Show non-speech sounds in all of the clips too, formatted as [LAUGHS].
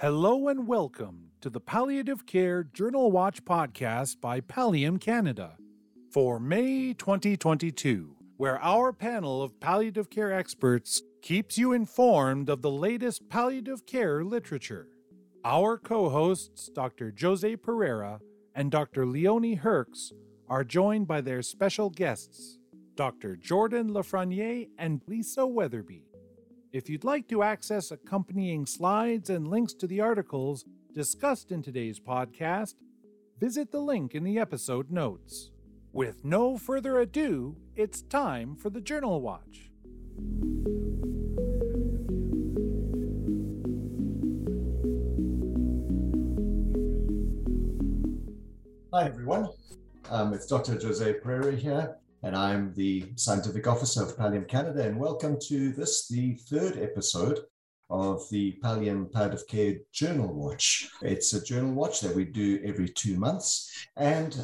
Hello and welcome to the Palliative Care Journal Watch podcast by Pallium Canada for May 2022, where our panel of palliative care experts keeps you informed of the latest palliative care literature. Our co hosts, Dr. Jose Pereira and Dr. Leonie Herx, are joined by their special guests, Dr. Jordan Lafranier and Lisa Weatherbee. If you'd like to access accompanying slides and links to the articles discussed in today's podcast, visit the link in the episode notes. With no further ado, it's time for the Journal Watch. Hi, everyone. Um, it's Dr. Jose Pereira here, and I'm the Scientific Officer of Pallium Canada. And welcome to this, the third episode of the Pallium Palliative Care Journal Watch. It's a journal watch that we do every two months. And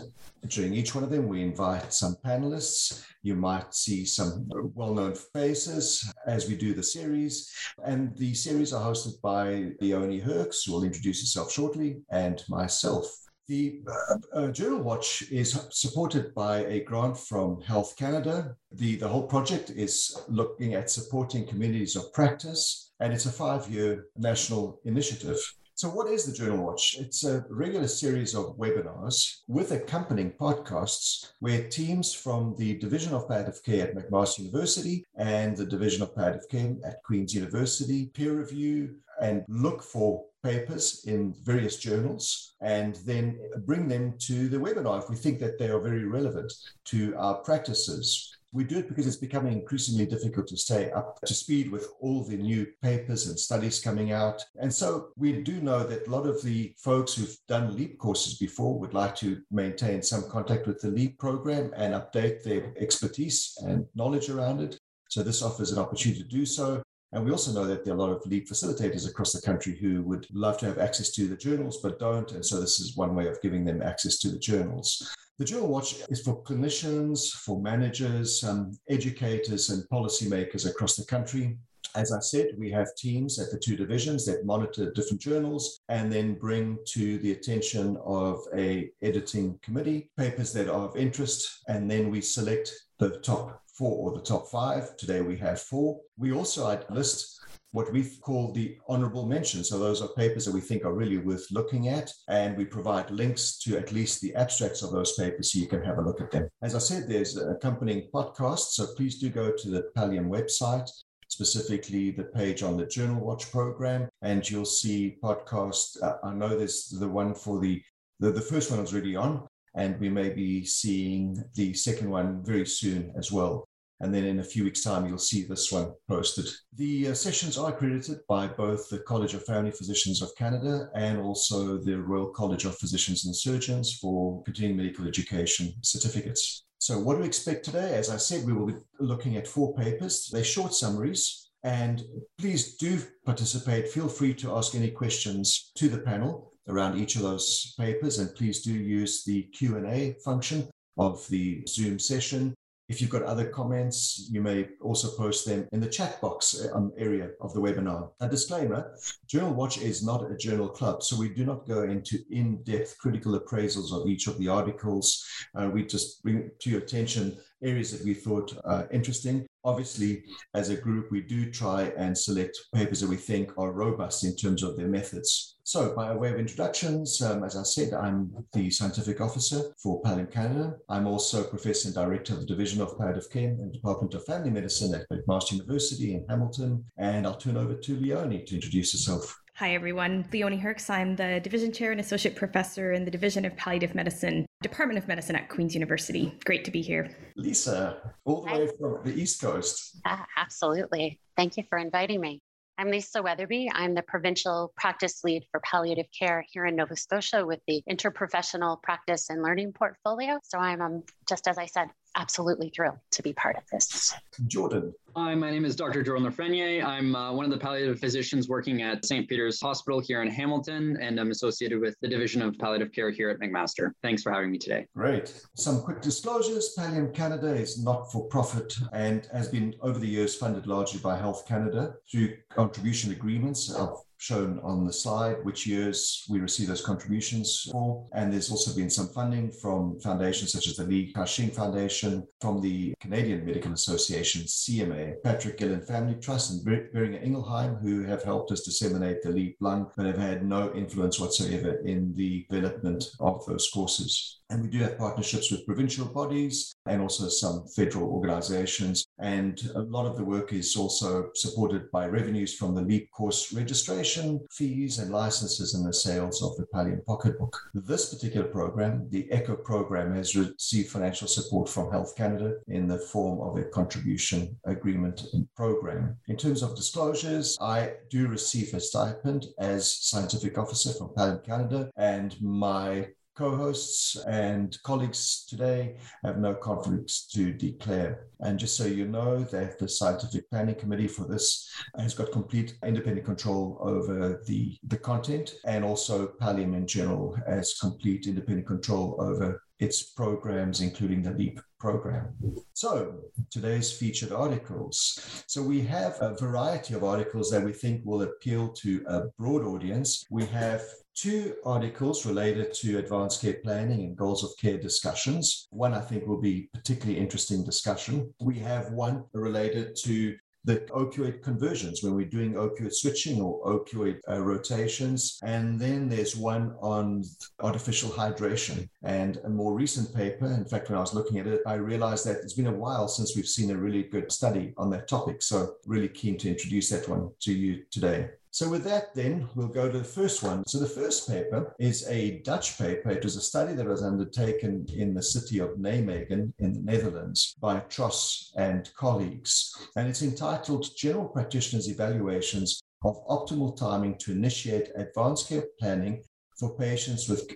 during each one of them, we invite some panelists. You might see some well known faces as we do the series. And the series are hosted by Leonie Herx, who will introduce herself shortly, and myself. The uh, uh, Journal Watch is supported by a grant from Health Canada. The, the whole project is looking at supporting communities of practice, and it's a five year national initiative. So, what is the Journal Watch? It's a regular series of webinars with accompanying podcasts where teams from the Division of Palliative Care at McMaster University and the Division of Palliative Care at Queen's University peer review and look for papers in various journals and then bring them to the webinar if we think that they are very relevant to our practices. We do it because it's becoming increasingly difficult to stay up to speed with all the new papers and studies coming out. And so we do know that a lot of the folks who've done LEAP courses before would like to maintain some contact with the LEAP program and update their expertise and knowledge around it. So this offers an opportunity to do so. And we also know that there are a lot of LEAP facilitators across the country who would love to have access to the journals but don't. And so this is one way of giving them access to the journals. The Journal Watch is for clinicians, for managers, um, educators, and policymakers across the country. As I said, we have teams at the two divisions that monitor different journals and then bring to the attention of a editing committee papers that are of interest, and then we select the top four or the top five. Today we have four. We also list what we call the honorable mention. So those are papers that we think are really worth looking at. And we provide links to at least the abstracts of those papers so you can have a look at them. As I said, there's accompanying podcasts. So please do go to the Pallium website specifically the page on the Journal Watch program, and you'll see podcasts. Uh, I know there's the one for the, the the first one is really on, and we may be seeing the second one very soon as well. And then in a few weeks' time, you'll see this one posted. The uh, sessions are accredited by both the College of Family Physicians of Canada and also the Royal College of Physicians and Surgeons for continuing medical education certificates. So, what do we expect today? As I said, we will be looking at four papers. They're short summaries. And please do participate. Feel free to ask any questions to the panel around each of those papers and please do use the q&a function of the zoom session if you've got other comments, you may also post them in the chat box um, area of the webinar. A disclaimer, Journal Watch is not a journal club, so we do not go into in-depth critical appraisals of each of the articles. Uh, we just bring to your attention areas that we thought uh, interesting. Obviously, as a group, we do try and select papers that we think are robust in terms of their methods. So, by way of introductions, um, as I said, I'm the scientific officer for Pallium Canada. I'm also professor and director of the Division of Palliative Care and Department of Family Medicine at McMaster University in Hamilton. And I'll turn over to Leonie to introduce herself. Hi, everyone. Leonie Herx. I'm the Division Chair and Associate Professor in the Division of Palliative Medicine, Department of Medicine at Queen's University. Great to be here. Lisa, all the Hi. way from the East Coast. Uh, absolutely. Thank you for inviting me. I'm Lisa Weatherbee. I'm the provincial practice lead for palliative care here in Nova Scotia with the interprofessional practice and learning portfolio. So I'm, um, just as I said, absolutely thrilled to be part of this. Jordan. Hi, my name is Dr. Jordan Lafranier. I'm uh, one of the palliative physicians working at St. Peter's Hospital here in Hamilton, and I'm associated with the Division of Palliative Care here at McMaster. Thanks for having me today. Great. Some quick disclosures. Pallium Canada is not for profit and has been over the years funded largely by Health Canada through contribution agreements of shown on the slide which years we receive those contributions for. And there's also been some funding from foundations such as the Li Ka-shing Foundation, from the Canadian Medical Association, CMA, Patrick Gillen Family Trust, and Boehringer Ingelheim, who have helped us disseminate the Leap Lung, but have had no influence whatsoever in the development of those courses. And we do have partnerships with provincial bodies and also some federal organizations. And a lot of the work is also supported by revenues from the LEAP course registration fees and licenses and the sales of the Pallium Pocketbook. This particular program, the ECHO program, has received financial support from Health Canada in the form of a contribution agreement program. In terms of disclosures, I do receive a stipend as scientific officer from Pallium Canada, and my co-hosts and colleagues today have no conflicts to declare. And just so you know that the scientific planning committee for this has got complete independent control over the, the content and also Pallium in general has complete independent control over its programs, including the LEAP program. So, today's featured articles. So, we have a variety of articles that we think will appeal to a broad audience. We have two articles related to advanced care planning and goals of care discussions. One I think will be particularly interesting discussion. We have one related to the opioid conversions when we're doing opioid switching or opioid uh, rotations. And then there's one on artificial hydration. And a more recent paper, in fact, when I was looking at it, I realized that it's been a while since we've seen a really good study on that topic. So, really keen to introduce that one to you today. So with that, then we'll go to the first one. So the first paper is a Dutch paper. It was a study that was undertaken in the city of Nijmegen in the Netherlands by Tros and colleagues. And it's entitled General Practitioners Evaluations of Optimal Timing to Initiate Advanced Care Planning for patients with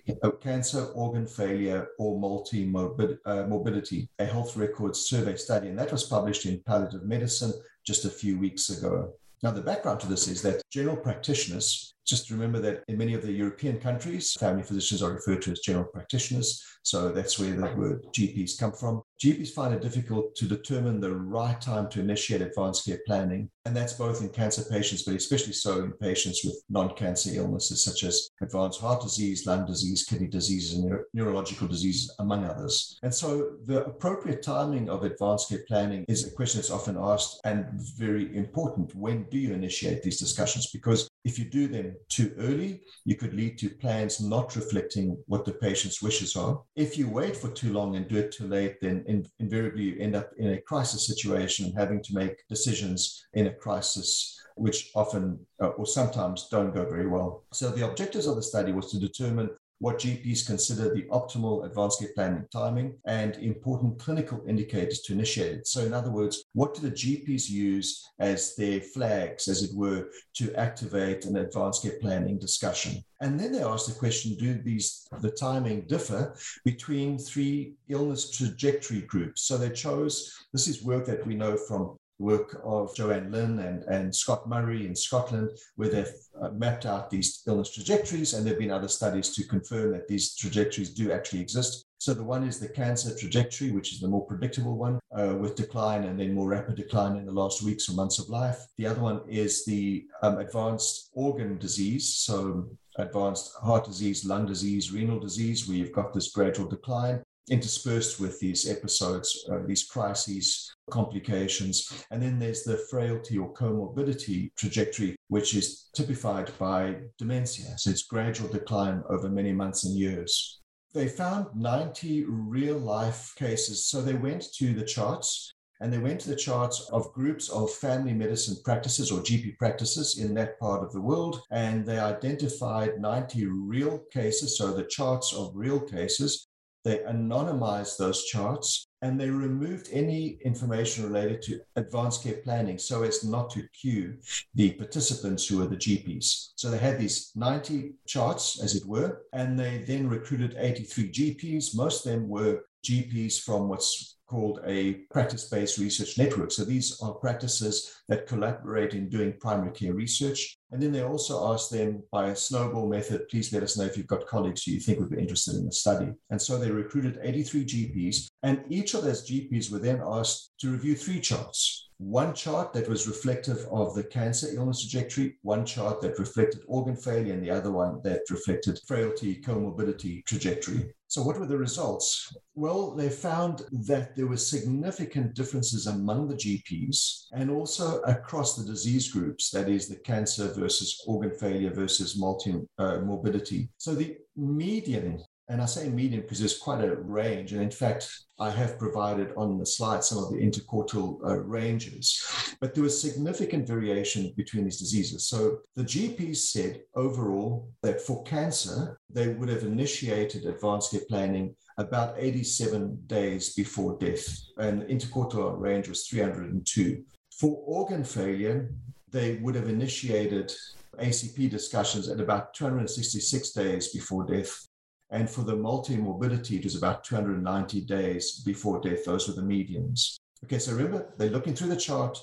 cancer, organ failure, or multi-morbidity, uh, a health records survey study. And that was published in Palliative Medicine just a few weeks ago. Now, the background to this is that general practitioners just remember that in many of the European countries, family physicians are referred to as general practitioners. So that's where the word GPs come from. GPs find it difficult to determine the right time to initiate advanced care planning. And that's both in cancer patients, but especially so in patients with non cancer illnesses such as advanced heart disease, lung disease, kidney diseases, and neuro- neurological diseases, among others. And so the appropriate timing of advanced care planning is a question that's often asked and very important. When do you initiate these discussions? Because if you do them too early, you could lead to plans not reflecting what the patient's wishes are. If you wait for too long and do it too late, then in, invariably you end up in a crisis situation, having to make decisions in a crisis which often uh, or sometimes don't go very well. So the objectives of the study was to determine what GPs consider the optimal advanced care planning timing, and important clinical indicators to initiate it. So, in other words, what do the GPs use as their flags, as it were, to activate an advanced care planning discussion? And then they asked the question do these the timing differ between three illness trajectory groups? So they chose this is work that we know from work of Joanne Lynn and, and Scott Murray in Scotland, where they've uh, mapped out these illness trajectories, and there have been other studies to confirm that these trajectories do actually exist. So the one is the cancer trajectory, which is the more predictable one, uh, with decline and then more rapid decline in the last weeks or months of life. The other one is the um, advanced organ disease, so advanced heart disease, lung disease, renal disease, where you've got this gradual decline interspersed with these episodes, uh, these crises, complications. And then there's the frailty or comorbidity trajectory, which is typified by dementia. So it's gradual decline over many months and years. They found 90 real life cases. So they went to the charts and they went to the charts of groups of family medicine practices or GP practices in that part of the world, and they identified 90 real cases, so the charts of real cases, they anonymized those charts and they removed any information related to advanced care planning so as not to cue the participants who were the GPs. So they had these 90 charts, as it were, and they then recruited 83 GPs. Most of them were GPs from what's called a practice based research network. So these are practices that collaborate in doing primary care research. And then they also asked them by a snowball method, please let us know if you've got colleagues who you think would be interested in the study. And so they recruited 83 GPs, and each of those GPs were then asked to review three charts one chart that was reflective of the cancer illness trajectory, one chart that reflected organ failure, and the other one that reflected frailty, comorbidity trajectory. So, what were the results? Well, they found that there were significant differences among the GPs and also across the disease groups, that is, the cancer versus organ failure versus multi uh, morbidity. So, the median and I say medium because there's quite a range. And in fact, I have provided on the slide some of the interquartile uh, ranges, but there was significant variation between these diseases. So the GPs said overall that for cancer, they would have initiated advanced care planning about 87 days before death, and the interquartile range was 302. For organ failure, they would have initiated ACP discussions at about 266 days before death, and for the multi-morbidity, it was about 290 days before death. Those were the medians. Okay, so remember, they're looking through the chart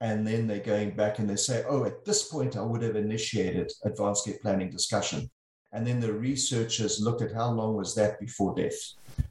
and then they're going back and they say, oh, at this point, I would have initiated advanced care planning discussion. And then the researchers looked at how long was that before death,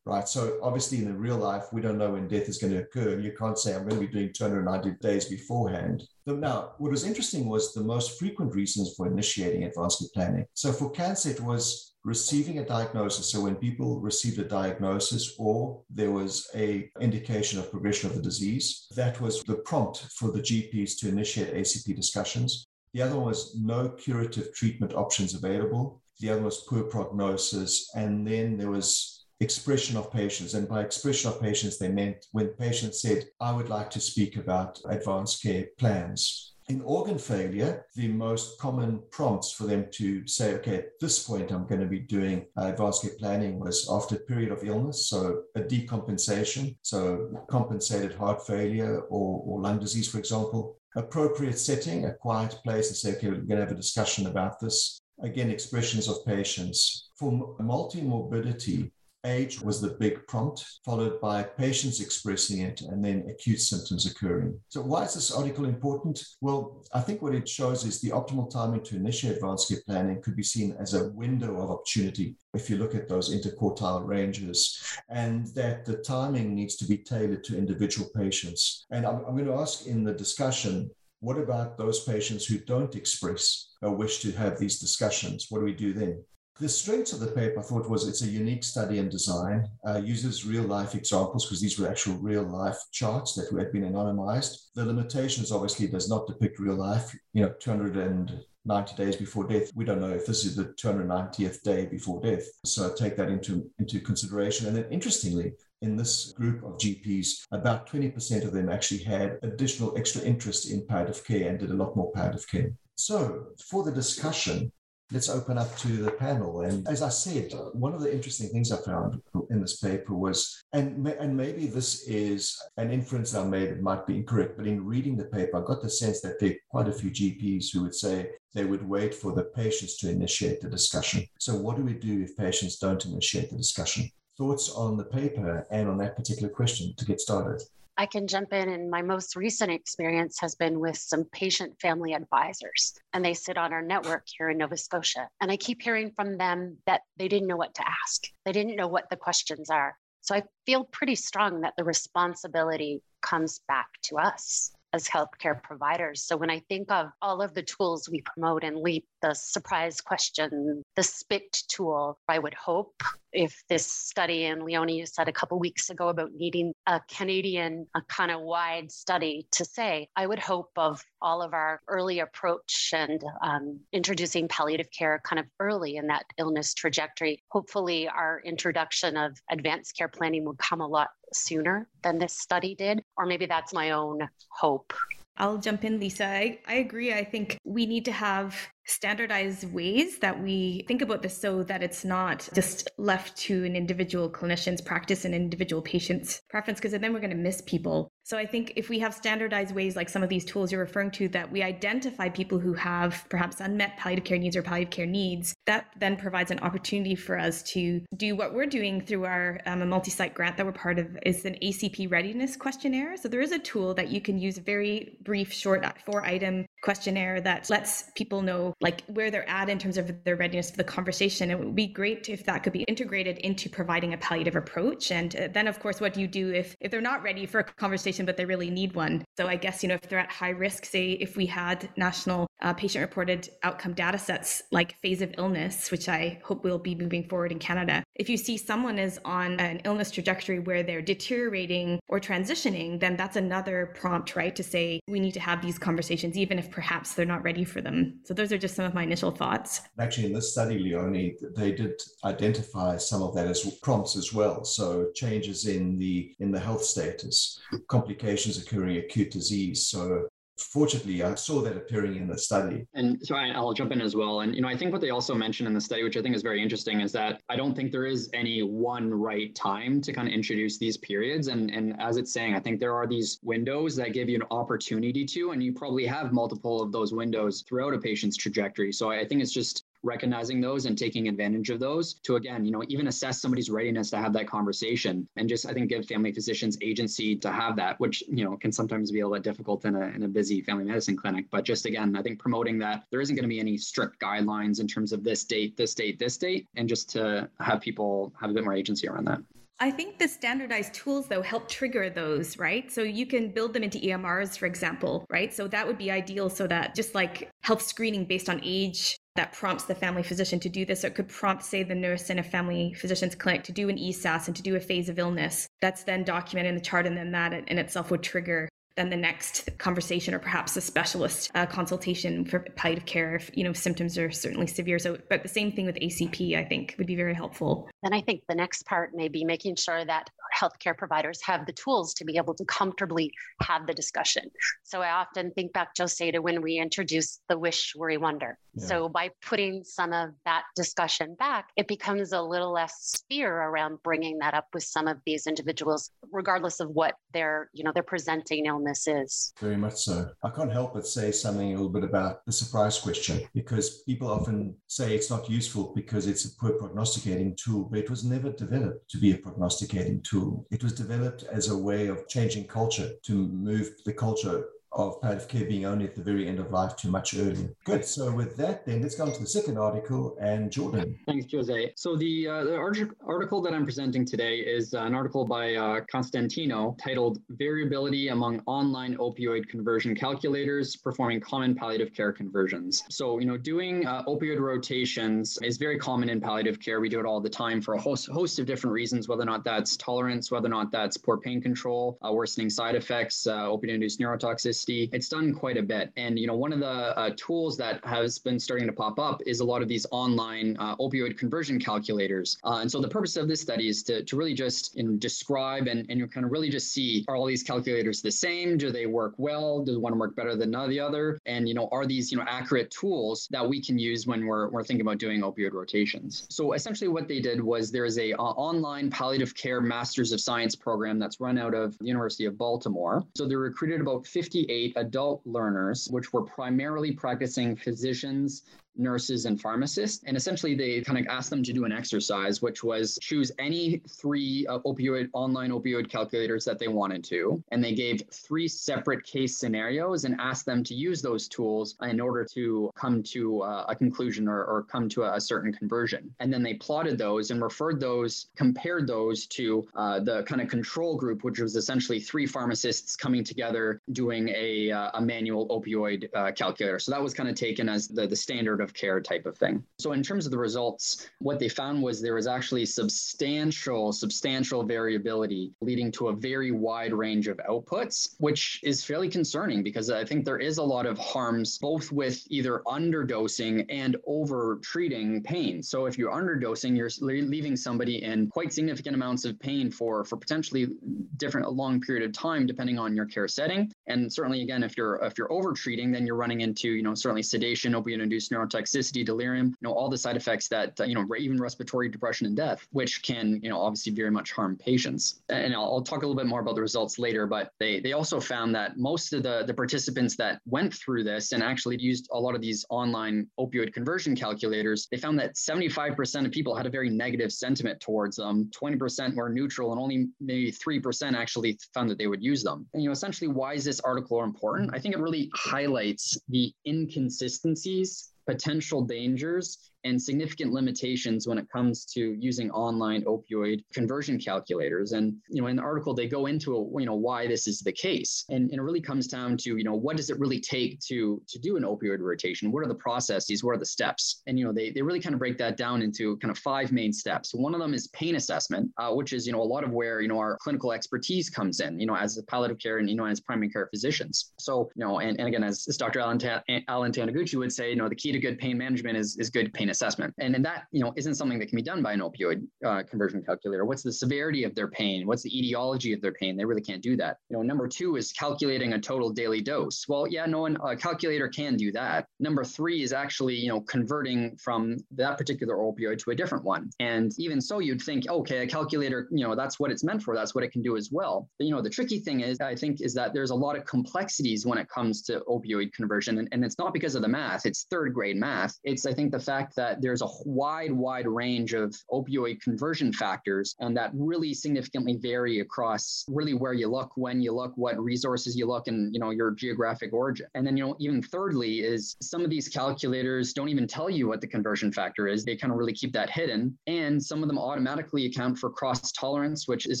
right? So obviously in the real life, we don't know when death is going to occur. You can't say, I'm going to be doing 290 days beforehand. Now, what was interesting was the most frequent reasons for initiating advanced planning. So for cancer, it was receiving a diagnosis. So when people received a diagnosis or there was a indication of progression of the disease, that was the prompt for the GPs to initiate ACP discussions. The other one was no curative treatment options available. The other was poor prognosis. And then there was expression of patients. And by expression of patients, they meant when patients said, I would like to speak about advanced care plans. In organ failure, the most common prompts for them to say, okay, at this point, I'm going to be doing uh, advanced care planning was after a period of illness. So a decompensation, so compensated heart failure or, or lung disease, for example. Appropriate setting, a quiet place, and say, okay, we're going to have a discussion about this. Again, expressions of patients. For multi-morbidity, age was the big prompt, followed by patients expressing it and then acute symptoms occurring. So, why is this article important? Well, I think what it shows is the optimal timing to initiate advanced care planning could be seen as a window of opportunity if you look at those interquartile ranges, and that the timing needs to be tailored to individual patients. And I'm, I'm going to ask in the discussion what about those patients who don't express a wish to have these discussions? What do we do then? The strengths of the paper, I thought, was it's a unique study and design, uh, uses real life examples because these were actual real life charts that had been anonymized. The limitations obviously does not depict real life, you know, 290 days before death. We don't know if this is the 290th day before death. So take that into, into consideration. And then interestingly, in this group of GPs, about 20% of them actually had additional extra interest in palliative care and did a lot more palliative care. So, for the discussion, let's open up to the panel. And as I said, one of the interesting things I found in this paper was, and, and maybe this is an inference I made, it might be incorrect, but in reading the paper, I got the sense that there are quite a few GPs who would say they would wait for the patients to initiate the discussion. So, what do we do if patients don't initiate the discussion? Thoughts on the paper and on that particular question to get started? I can jump in, and my most recent experience has been with some patient family advisors, and they sit on our network here in Nova Scotia. And I keep hearing from them that they didn't know what to ask, they didn't know what the questions are. So I feel pretty strong that the responsibility comes back to us as healthcare providers. So when I think of all of the tools we promote and LEAP, the surprise question, the SPICT tool, I would hope if this study, and Leonie, you said a couple weeks ago about needing a Canadian, a kind of wide study to say, I would hope of all of our early approach and um, introducing palliative care kind of early in that illness trajectory. Hopefully, our introduction of advanced care planning would come a lot sooner than this study did, or maybe that's my own hope. I'll jump in, Lisa. I, I agree. I think we need to have standardized ways that we think about this so that it's not just left to an individual clinician's practice and individual patient's preference, because then we're going to miss people. So I think if we have standardized ways like some of these tools you're referring to that we identify people who have perhaps unmet palliative care needs or palliative care needs, that then provides an opportunity for us to do what we're doing through our um, multi-site grant that we're part of is an ACP readiness questionnaire. So there is a tool that you can use, very brief, short four item questionnaire that lets people know like where they're at in terms of their readiness for the conversation. It would be great if that could be integrated into providing a palliative approach. And uh, then, of course, what do you do if if they're not ready for a conversation but they really need one? So I guess you know if they're at high risk, say if we had national uh, patient reported outcome data sets like phase of illness, which I hope will be moving forward in Canada. If you see someone is on an illness trajectory where they're deteriorating or transitioning, then that's another prompt, right, to say we need to have these conversations, even if perhaps they're not ready for them. So those are just some of my initial thoughts. Actually, in this study, Leonie, they did identify some of that as prompts as well. So changes in the in the health status, complications occurring, acute disease. So fortunately i saw that appearing in the study. And so I, will jump in as well. And you know i think what they also mentioned in the study which i think is very interesting is that i don't think there is any one right time to kind of introduce these periods. And and as it's saying i think there are these windows that give you an opportunity to and you probably have multiple of those windows throughout a patient's trajectory. So i think it's just recognizing those and taking advantage of those to again you know even assess somebody's readiness to have that conversation and just i think give family physicians agency to have that which you know can sometimes be a little difficult in a, in a busy family medicine clinic but just again i think promoting that there isn't going to be any strict guidelines in terms of this date this date this date and just to have people have a bit more agency around that I think the standardized tools, though, help trigger those, right? So you can build them into EMRs, for example, right? So that would be ideal so that just like health screening based on age that prompts the family physician to do this. Or it could prompt, say, the nurse in a family physician's clinic to do an ESAS and to do a phase of illness. That's then documented in the chart, and then that in itself would trigger then the next conversation or perhaps a specialist uh, consultation for palliative care if you know symptoms are certainly severe. So but the same thing with acp i think would be very helpful. And i think the next part may be making sure that healthcare providers have the tools to be able to comfortably have the discussion. So i often think back jose to when we introduced the wish worry wonder. Yeah. so by putting some of that discussion back it becomes a little less fear around bringing that up with some of these individuals regardless of what they're you know they're presenting illness this is. Very much so. I can't help but say something a little bit about the surprise question because people often say it's not useful because it's a poor prognosticating tool, but it was never developed to be a prognosticating tool. It was developed as a way of changing culture to move the culture of palliative care being only at the very end of life too much earlier. Good. So with that, then let's go on to the second article and Jordan. Thanks, Jose. So the, uh, the article that I'm presenting today is an article by uh, Costantino titled "Variability Among Online Opioid Conversion Calculators Performing Common Palliative Care Conversions." So you know, doing uh, opioid rotations is very common in palliative care. We do it all the time for a host host of different reasons, whether or not that's tolerance, whether or not that's poor pain control, uh, worsening side effects, uh, opioid-induced neurotoxicity it's done quite a bit. And, you know, one of the uh, tools that has been starting to pop up is a lot of these online uh, opioid conversion calculators. Uh, and so the purpose of this study is to, to really just you know, describe and, and you kind of really just see, are all these calculators the same? Do they work well? Does one work better than the other? And, you know, are these, you know, accurate tools that we can use when we're, we're thinking about doing opioid rotations? So essentially what they did was there's a uh, online palliative care Masters of Science program that's run out of the University of Baltimore. So they recruited about 58 eight adult learners, which were primarily practicing physicians nurses and pharmacists. And essentially, they kind of asked them to do an exercise, which was choose any three uh, opioid online opioid calculators that they wanted to. And they gave three separate case scenarios and asked them to use those tools in order to come to uh, a conclusion or, or come to a, a, certain conversion. And then they plotted those and referred those, compared those to uh, the kind of control group, which was essentially three pharmacists coming together doing a, uh, a manual opioid uh, calculator. So that was kind of taken as the, the standard of care type of thing. So in terms of the results, what they found was there was actually substantial, substantial variability leading to a very wide range of outputs, which is fairly concerning because I think there is a lot of harms both with either underdosing and over treating pain. So if you're underdosing, you're leaving somebody in quite significant amounts of pain for, for potentially different a long period of time, depending on your care setting. And certainly again, if you're if you're over treating, then you're running into, you know, certainly sedation, opioid induced neurotoxicity neurotoxicity, delirium, you know, all the side effects that, uh, you know, even respiratory depression and death, which can, you know, obviously very much harm patients. And I'll, I'll talk a little bit more about the results later, but they, they also found that most of the, the participants that went through this and actually used a lot of these online opioid conversion calculators, they found that 75% of people had a very negative sentiment towards them. 20% were neutral and only maybe 3% actually found that they would use them. And, you know, essentially, why is this article important? I think it really highlights the inconsistencies potential dangers and significant limitations when it comes to using online opioid conversion calculators. And you know, in the article, they go into you know why this is the case, and, and it really comes down to you know what does it really take to to do an opioid rotation? What are the processes? What are the steps? And you know, they they really kind of break that down into kind of five main steps. One of them is pain assessment, uh, which is you know a lot of where you know our clinical expertise comes in. You know, as a palliative care and you know as primary care physicians. So you know, and, and again, as, as Dr. Alan, Ta- Alan Taniguchi would say, you know, the key to good pain management is is good pain assessment. And, and that, you know, isn't something that can be done by an opioid uh, conversion calculator. What's the severity of their pain? What's the etiology of their pain? They really can't do that. You know, number two is calculating a total daily dose. Well, yeah, no one, a calculator can do that. Number three is actually, you know, converting from that particular opioid to a different one. And even so, you'd think, okay, a calculator, you know, that's what it's meant for. That's what it can do as well. But, you know, the tricky thing is, I think, is that there's a lot of complexities when it comes to opioid conversion. And, and it's not because of the math, it's third grade math. It's, I think, the fact that there's a wide, wide range of opioid conversion factors, and that really significantly vary across really where you look, when you look, what resources you look, and you know your geographic origin. And then you know even thirdly is some of these calculators don't even tell you what the conversion factor is. They kind of really keep that hidden, and some of them automatically account for cross tolerance, which is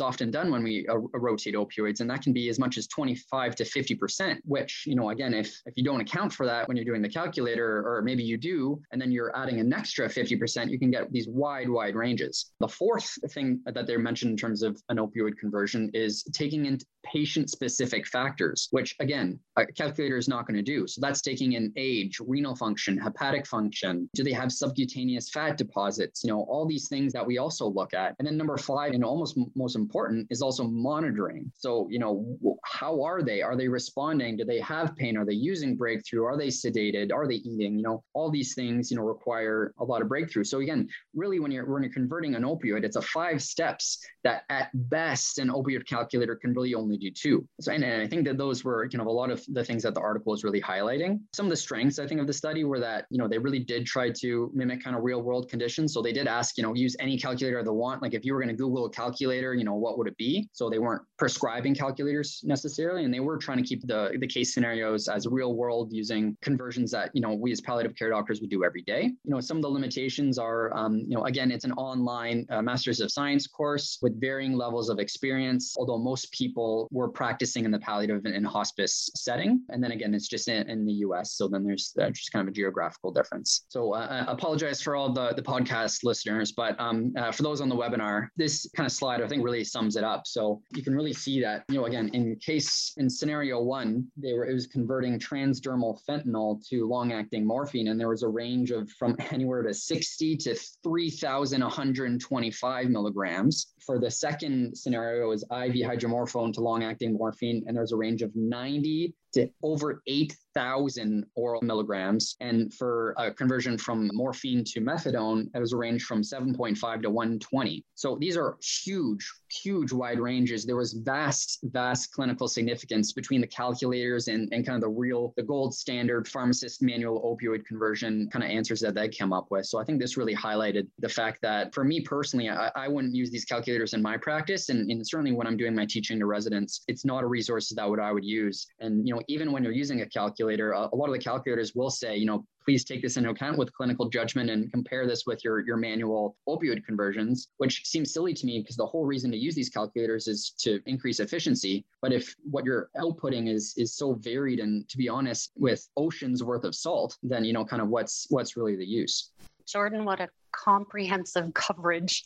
often done when we uh, rotate opioids, and that can be as much as 25 to 50 percent. Which you know again, if if you don't account for that when you're doing the calculator, or maybe you do, and then you're adding an extra 50%, you can get these wide, wide ranges. The fourth thing that they're mentioned in terms of an opioid conversion is taking in patient specific factors, which again, a calculator is not going to do. So that's taking in age, renal function, hepatic function. Do they have subcutaneous fat deposits? You know, all these things that we also look at. And then number five, and almost most important, is also monitoring. So, you know, how are they? Are they responding? Do they have pain? Are they using breakthrough? Are they sedated? Are they eating? You know, all these things, you know, require a lot of breakthrough. So again, really when you're when you're converting an opioid, it's a five steps that at best an opioid calculator can really only do two. So and, and I think that those were kind of a lot of the things that the article is really highlighting. Some of the strengths I think of the study were that you know they really did try to mimic kind of real world conditions. So they did ask you know use any calculator they want. Like if you were going to Google a calculator, you know what would it be? So they weren't prescribing calculators necessarily, and they were trying to keep the the case scenarios as real world using conversions that you know we as palliative care doctors would do every day. You know some of the limitations are um, you know again it's an online uh, Masters of Science course with varying levels of experience. Although most people were practicing in the palliative and hospice setting. And then again, it's just in, in the US. So then there's uh, just kind of a geographical difference. So uh, I apologize for all the, the podcast listeners, but um, uh, for those on the webinar, this kind of slide I think really sums it up. So you can really see that, you know, again, in case in scenario one, they were, it was converting transdermal fentanyl to long acting morphine. And there was a range of from anywhere to 60 to 3,125 milligrams. For the second scenario is IV hydromorphone to long-acting morphine, and there's a range of 90 over 8,000 oral milligrams. And for a conversion from morphine to methadone, it was a range from 7.5 to 120. So these are huge, huge wide ranges. There was vast, vast clinical significance between the calculators and, and kind of the real, the gold standard pharmacist manual opioid conversion kind of answers that they came up with. So I think this really highlighted the fact that for me personally, I, I wouldn't use these calculators in my practice. And, and certainly when I'm doing my teaching to residents, it's not a resource that would I would use. And, you know, even when you're using a calculator, a, a lot of the calculators will say, you know, please take this into account with clinical judgment and compare this with your, your manual opioid conversions, which seems silly to me because the whole reason to use these calculators is to increase efficiency. But if what you're outputting is is so varied and to be honest, with oceans worth of salt, then you know kind of what's what's really the use. Jordan, what a comprehensive coverage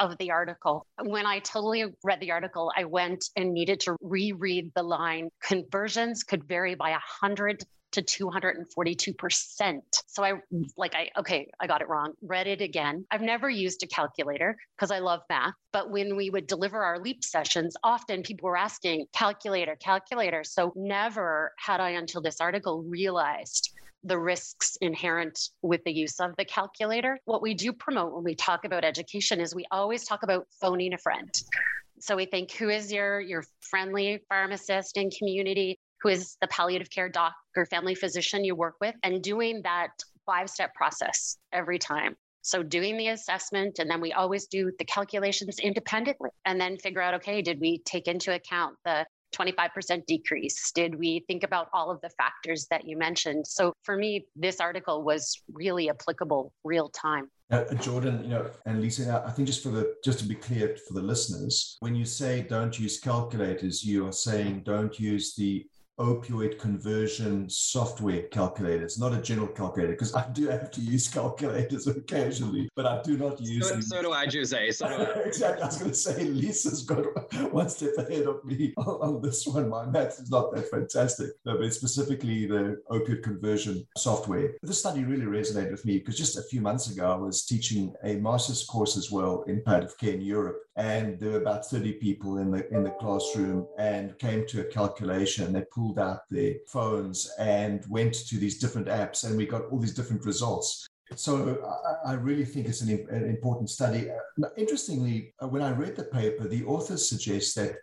of the article. When I totally read the article, I went and needed to reread the line conversions could vary by 100 to 242%. So I like I okay, I got it wrong. Read it again. I've never used a calculator because I love math, but when we would deliver our leap sessions, often people were asking calculator, calculator. So never had I until this article realized the risks inherent with the use of the calculator. What we do promote when we talk about education is we always talk about phoning a friend. So we think who is your your friendly pharmacist in community, who is the palliative care doc or family physician you work with, and doing that five step process every time. So doing the assessment, and then we always do the calculations independently and then figure out okay, did we take into account the 25% decrease? Did we think about all of the factors that you mentioned? So for me, this article was really applicable real time. Uh, Jordan, you know, and Lisa, I think just for the just to be clear for the listeners, when you say don't use calculators, you are saying don't use the opioid conversion software calculators, not a general calculator, because I do have to use [LAUGHS] calculators occasionally, but I do not use so, them. So do I, Jose. So do I. [LAUGHS] exactly. I was going to say Lisa's got [LAUGHS] one step ahead of me on, on this one. My maths is not that fantastic, no, but specifically the opioid conversion software. This study really resonated with me because just a few months ago, I was teaching a master's course as well in palliative care in Europe and there were about 30 people in the in the classroom and came to a calculation they pulled out their phones and went to these different apps and we got all these different results so I, really think it's an, an important study. Interestingly, uh, when I read the paper, the authors suggest that,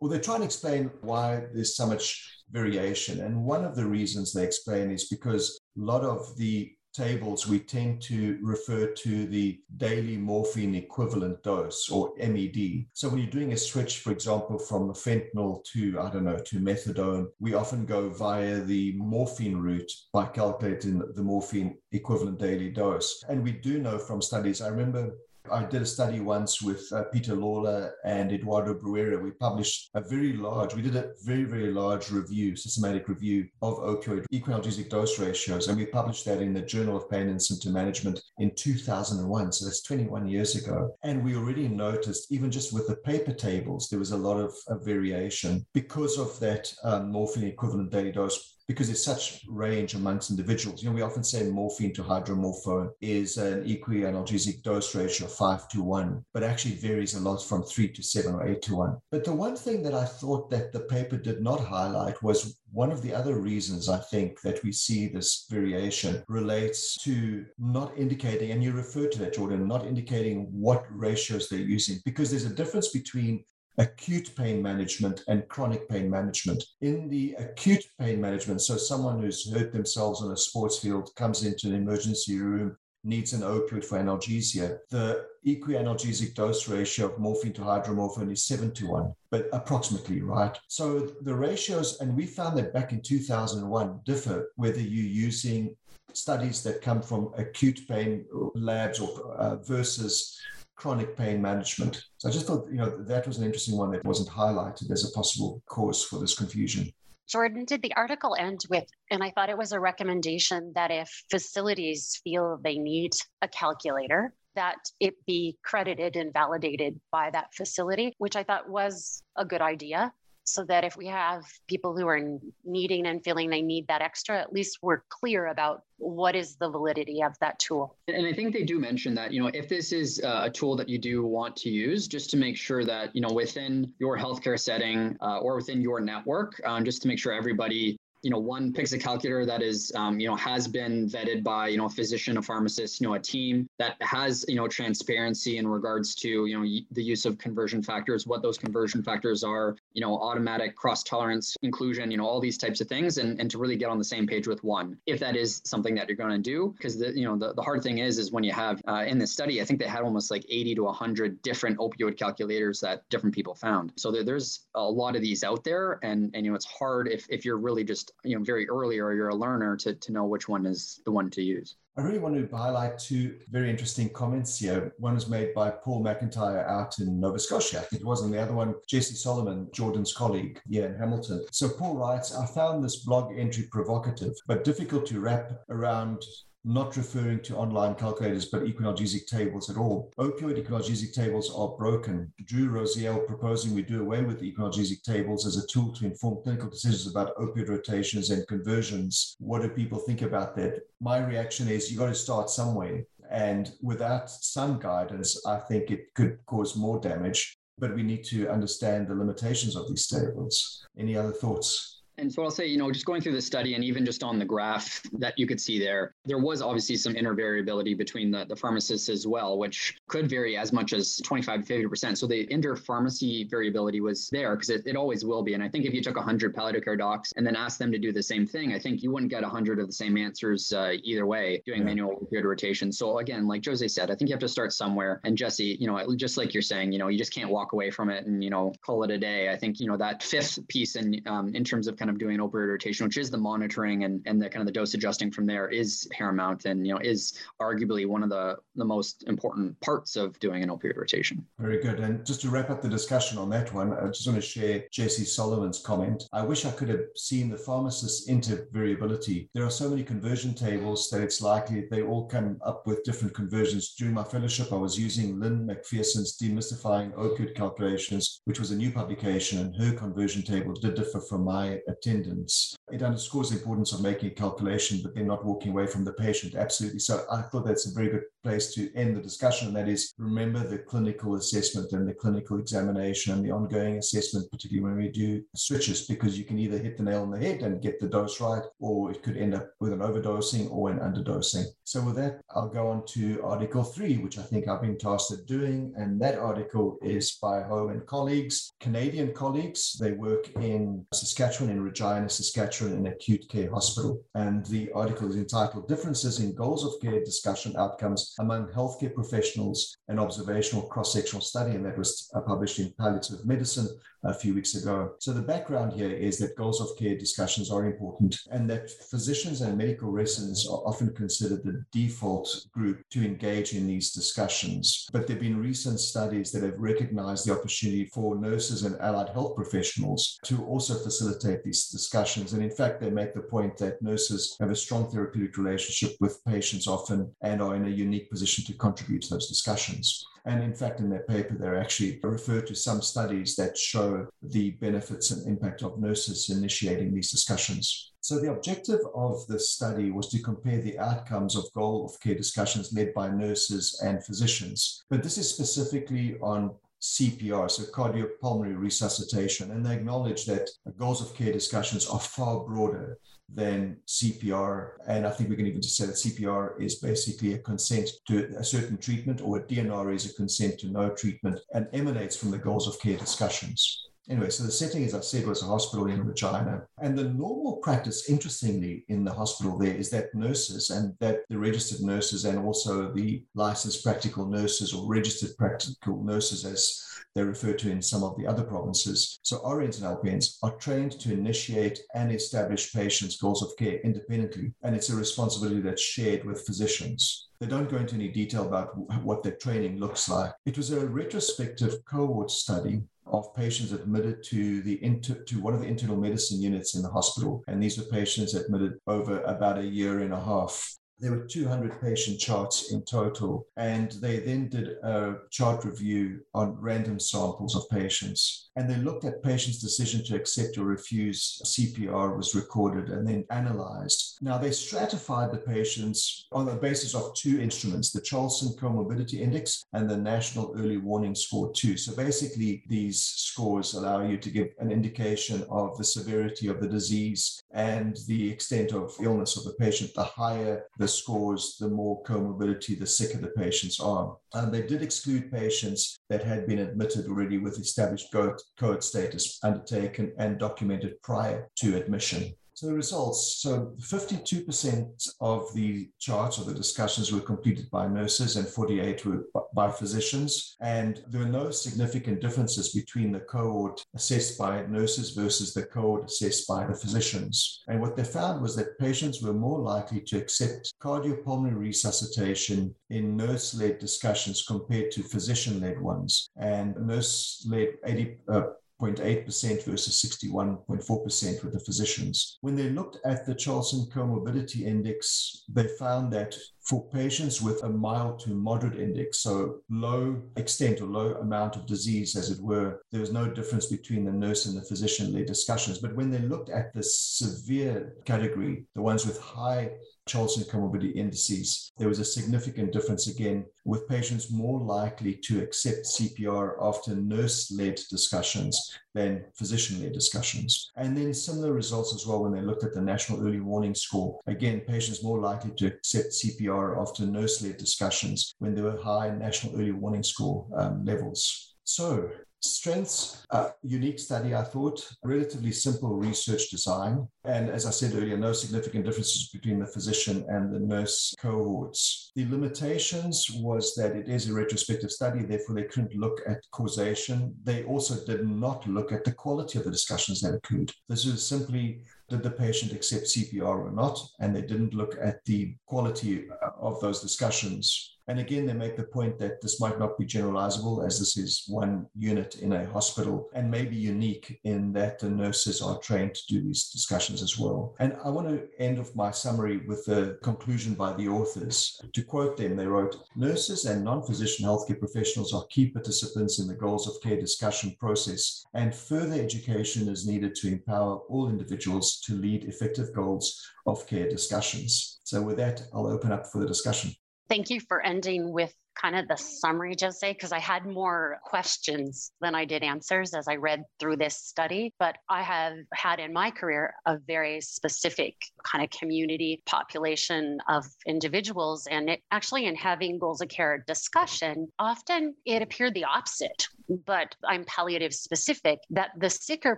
well, they try and explain why there's so much variation. And one of the reasons they explain is because a lot of the tables, we tend to refer to the daily morphine equivalent dose or MED. So when you're doing a switch, for example, from fentanyl to, I don't know, to methadone, we often go via the morphine route by calculating the morphine equivalent daily dose. And we do know from studies, I remember I did a study once with uh, Peter Lawlor and Eduardo Bruera. We published a very large, we did a very, very large review, systematic review of opioid equianalgesic dose ratios. And we published that in the Journal of Pain and Symptom Management in 2001. So that's 21 years ago. And we already noticed, even just with the paper tables, there was a lot of, of variation because of that um, morphine equivalent daily dose because there's such range amongst individuals. You know, we often say morphine to hydromorphone is an equianalgesic dose ratio of five to one, but actually varies a lot from three to seven or eight to one. But the one thing that I thought that the paper did not highlight was one of the other reasons I think that we see this variation relates to not indicating, and you referred to that, Jordan, not indicating what ratios they're using, because there's a difference between acute pain management and chronic pain management. In the acute pain management, so someone who's hurt themselves on a sports field comes into an emergency room, needs an opioid for analgesia, the equianalgesic dose ratio of morphine to hydromorphone is 7 to 1, but approximately, right? So the ratios, and we found that back in 2001, differ whether you're using studies that come from acute pain labs or uh, versus chronic pain management. So I just thought, you know, that was an interesting one that wasn't highlighted as a possible cause for this confusion. Jordan, did the article end with, and I thought it was a recommendation that if facilities feel they need a calculator, that it be credited and validated by that facility, which I thought was a good idea so that if we have people who are needing and feeling they need that extra, at least we're clear about what is the validity of that tool. And I think they do mention that, you know, if this is a tool that you do want to use, just to make sure that, you know, within your healthcare setting uh, or within your network, um, just to make sure everybody you know, one picks a calculator that is, um, you know, has been vetted by, you know, a physician, a pharmacist, you know, a team that has, you know, transparency in regards to, you know, the use of conversion factors, what those conversion factors are, you know, automatic cross tolerance inclusion, you know, all these types of things, and, and to really get on the same page with one, if that is something that you're going to do. Because the, you know, the, the hard thing is, is when you have uh, in this study, I think they had almost like 80 to 100 different opioid calculators that different people found. So there, there's a lot of these out there, and and you know, it's hard if if you're really just you know very early or you're a learner to, to know which one is the one to use i really want to highlight two very interesting comments here. One was made by paul mcintyre out in nova scotia. It was and the other one jesse solomon jordan's colleague here in hamilton. So paul writes i found this blog entry provocative but difficult to wrap around not referring to online calculators, but equianalgesic tables at all. Opioid equianalgesic tables are broken. Drew Rosielle proposing we do away with the equianalgesic tables as a tool to inform clinical decisions about opioid rotations and conversions. What do people think about that? My reaction is you got to start somewhere. And without some guidance, I think it could cause more damage. But we need to understand the limitations of these tables. Any other thoughts? And so I'll say, you know, just going through the study and even just on the graph that you could see there, there was obviously some intervariability between the, the pharmacists as well, which could vary as much as 25 to 50%. So the inter-pharmacy variability was there because it, it always will be. And I think if you took 100 palliative care docs and then asked them to do the same thing, I think you wouldn't get 100 of the same answers uh, either way doing yeah. manual opioid rotation. So again, like Jose said, I think you have to start somewhere. And Jesse, you know, just like you're saying, you know, you just can't walk away from it and, you know, call it a day. I think, you know, that fifth piece in, um, in terms of kind of doing opioid rotation, which is the monitoring and, and the kind of the dose adjusting from there is paramount and, you know, is arguably one of the, the most important parts of doing an opioid rotation. Very good. And just to wrap up the discussion on that one, I just want to share Jesse Solomon's comment. I wish I could have seen the pharmacist's intervariability. There are so many conversion tables that it's likely they all come up with different conversions. During my fellowship, I was using Lynn McPherson's Demystifying Opioid Calculations, which was a new publication, and her conversion table did differ from my attendance. It underscores the importance of making a calculation, but then not walking away from the patient. Absolutely. So I thought that's a very good place to end the discussion, and that is remember the clinical assessment and the clinical examination and the ongoing assessment, particularly when we do switches, because you can either hit the nail on the head and get the dose right, or it could end up with an overdosing or an underdosing. So with that, I'll go on to Article 3, which I think I've been tasked at doing. And that article is by Ho and colleagues, Canadian colleagues. They work in Saskatchewan, in Regina, Saskatchewan, in acute care hospital. And the article is entitled Differences in Goals of Care Discussion Outcomes Among Healthcare Professionals and Observational Cross-Sectional Study. And that was uh, published in Palliative Medicine a few weeks ago. So the background here is that goals of care discussions are important and that physicians and medical residents are often considered the default group to engage in these discussions. But there have been recent studies that have recognized the opportunity for nurses and allied health professionals to also facilitate these discussions. And in fact, they make the point that nurses have a strong therapeutic relationship with patients often and are in a unique position to contribute to those discussions. And in fact, in their paper, they actually refer to some studies that show the benefits and impact of nurses initiating these discussions. So, the objective of this study was to compare the outcomes of goal of care discussions led by nurses and physicians. But this is specifically on CPR, so cardiopulmonary resuscitation, and they acknowledge that goals of care discussions are far broader than CPR. And I think we can even just say that CPR is basically a consent to a certain treatment, or a DNR is a consent to no treatment, and emanates from the goals of care discussions. Anyway, so the setting, as I said, was a hospital in Regina. And the normal practice, interestingly, in the hospital there is that nurses and that the registered nurses and also the licensed practical nurses or registered practical nurses, as they're referred to in some of the other provinces. So RNs and are trained to initiate and establish patients' goals of care independently. And it's a responsibility that's shared with physicians. They don't go into any detail about what their training looks like. It was a retrospective cohort study of patients admitted to the inter, to one of the internal medicine units in the hospital, and these were patients admitted over about a year and a half. There were 200 patient charts in total, and they then did a chart review on random samples of patients. And they looked at patients' decision to accept or refuse CPR was recorded and then analyzed. Now, they stratified the patients on the basis of two instruments the Charlson Comorbidity Index and the National Early Warning Score 2. So basically, these scores allow you to give an indication of the severity of the disease and the extent of illness of the patient. The higher the scores, the more comorbidity, the sicker the patients are. And they did exclude patients that had been admitted already with established code status undertaken and documented prior to admission. So the results, so 52% of the charts or the discussions were completed by nurses and 48 were by physicians. And there were no significant differences between the cohort assessed by nurses versus the cohort assessed by the physicians. And what they found was that patients were more likely to accept cardiopulmonary resuscitation in nurse-led discussions compared to physician-led ones. And nurse-led 80, uh, 0.8% versus 61.4% with the physicians. When they looked at the Charlson Comorbidity Index, they found that for patients with a mild to moderate index, so low extent or low amount of disease, as it were, there was no difference between the nurse and the physician led discussions. But when they looked at the severe category, the ones with high Charlson Comorbidity Indices, there was a significant difference again with patients more likely to accept CPR after nurse led discussions than physician led discussions. And then similar results as well when they looked at the National Early Warning Score. Again, patients more likely to accept CPR after nurse led discussions when there were high National Early Warning Score um, levels. So, Strengths, uh, unique study, I thought, relatively simple research design. And as I said earlier, no significant differences between the physician and the nurse cohorts. The limitations was that it is a retrospective study, therefore, they couldn't look at causation. They also did not look at the quality of the discussions that occurred. This was simply did the patient accept CPR or not? And they didn't look at the quality uh, of those discussions and again, they make the point that this might not be generalizable as this is one unit in a hospital and maybe unique in that the nurses are trained to do these discussions as well. And I want to end off my summary with the conclusion by the authors. To quote them, they wrote Nurses and non physician healthcare professionals are key participants in the goals of care discussion process, and further education is needed to empower all individuals to lead effective goals of care discussions. So, with that, I'll open up for the discussion. Thank you for ending with kind of the summary, Jose, because I had more questions than I did answers as I read through this study. But I have had in my career a very specific kind of community population of individuals. And it, actually, in having goals of care discussion, often it appeared the opposite. But I'm palliative specific that the sicker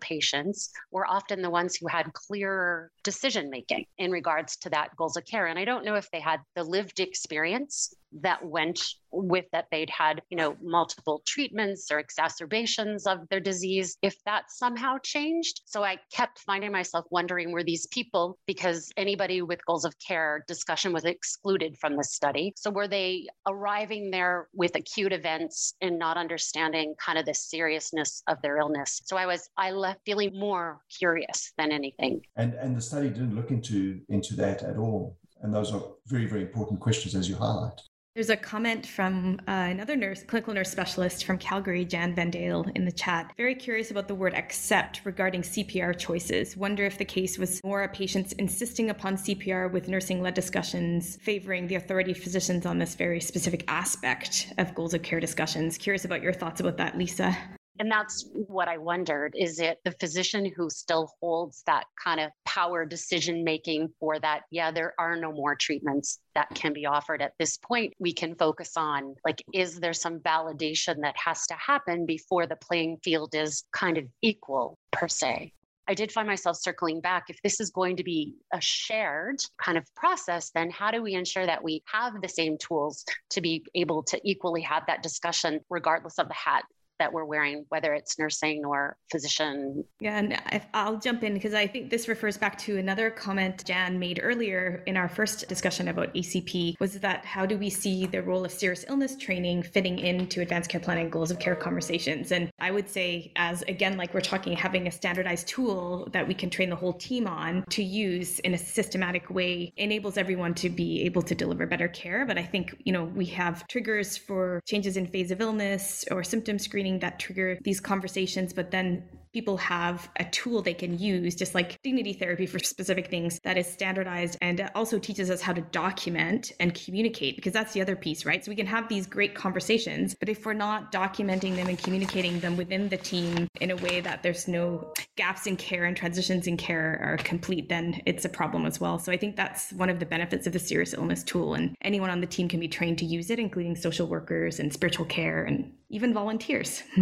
patients were often the ones who had clearer decision making in regards to that goals of care. And I don't know if they had the lived experience that went with that they'd had you know multiple treatments or exacerbations of their disease if that somehow changed. So i kept finding myself wondering were these people because anybody with goals of care discussion was excluded from the study. So were they arriving there with acute events and not understanding kind of the seriousness of their illness? So i was i left feeling more curious than anything. And and the study didn't look into into that at all. And those are very very important questions as you highlight there's a comment from uh, another nurse, clinical nurse specialist from Calgary, Jan Vandale, in the chat. Very curious about the word accept regarding CPR choices. Wonder if the case was more a patient's insisting upon CPR with nursing led discussions, favoring the authority of physicians on this very specific aspect of goals of care discussions. Curious about your thoughts about that, Lisa. And that's what I wondered. Is it the physician who still holds that kind of power decision making for that? Yeah, there are no more treatments that can be offered at this point. We can focus on like, is there some validation that has to happen before the playing field is kind of equal per se? I did find myself circling back. If this is going to be a shared kind of process, then how do we ensure that we have the same tools to be able to equally have that discussion, regardless of the hat that we're wearing, whether it's nursing or physician. Yeah, and I'll jump in because I think this refers back to another comment Jan made earlier in our first discussion about ACP was that how do we see the role of serious illness training fitting into advanced care planning goals of care conversations? And I would say, as again, like we're talking, having a standardized tool that we can train the whole team on to use in a systematic way enables everyone to be able to deliver better care. But I think, you know, we have triggers for changes in phase of illness or symptom screening that trigger these conversations, but then people have a tool they can use, just like dignity therapy for specific things that is standardized and also teaches us how to document and communicate, because that's the other piece, right? So we can have these great conversations, but if we're not documenting them and communicating them within the team in a way that there's no gaps in care and transitions in care are complete, then it's a problem as well. So I think that's one of the benefits of the serious illness tool. And anyone on the team can be trained to use it, including social workers and spiritual care and even volunteers. [LAUGHS]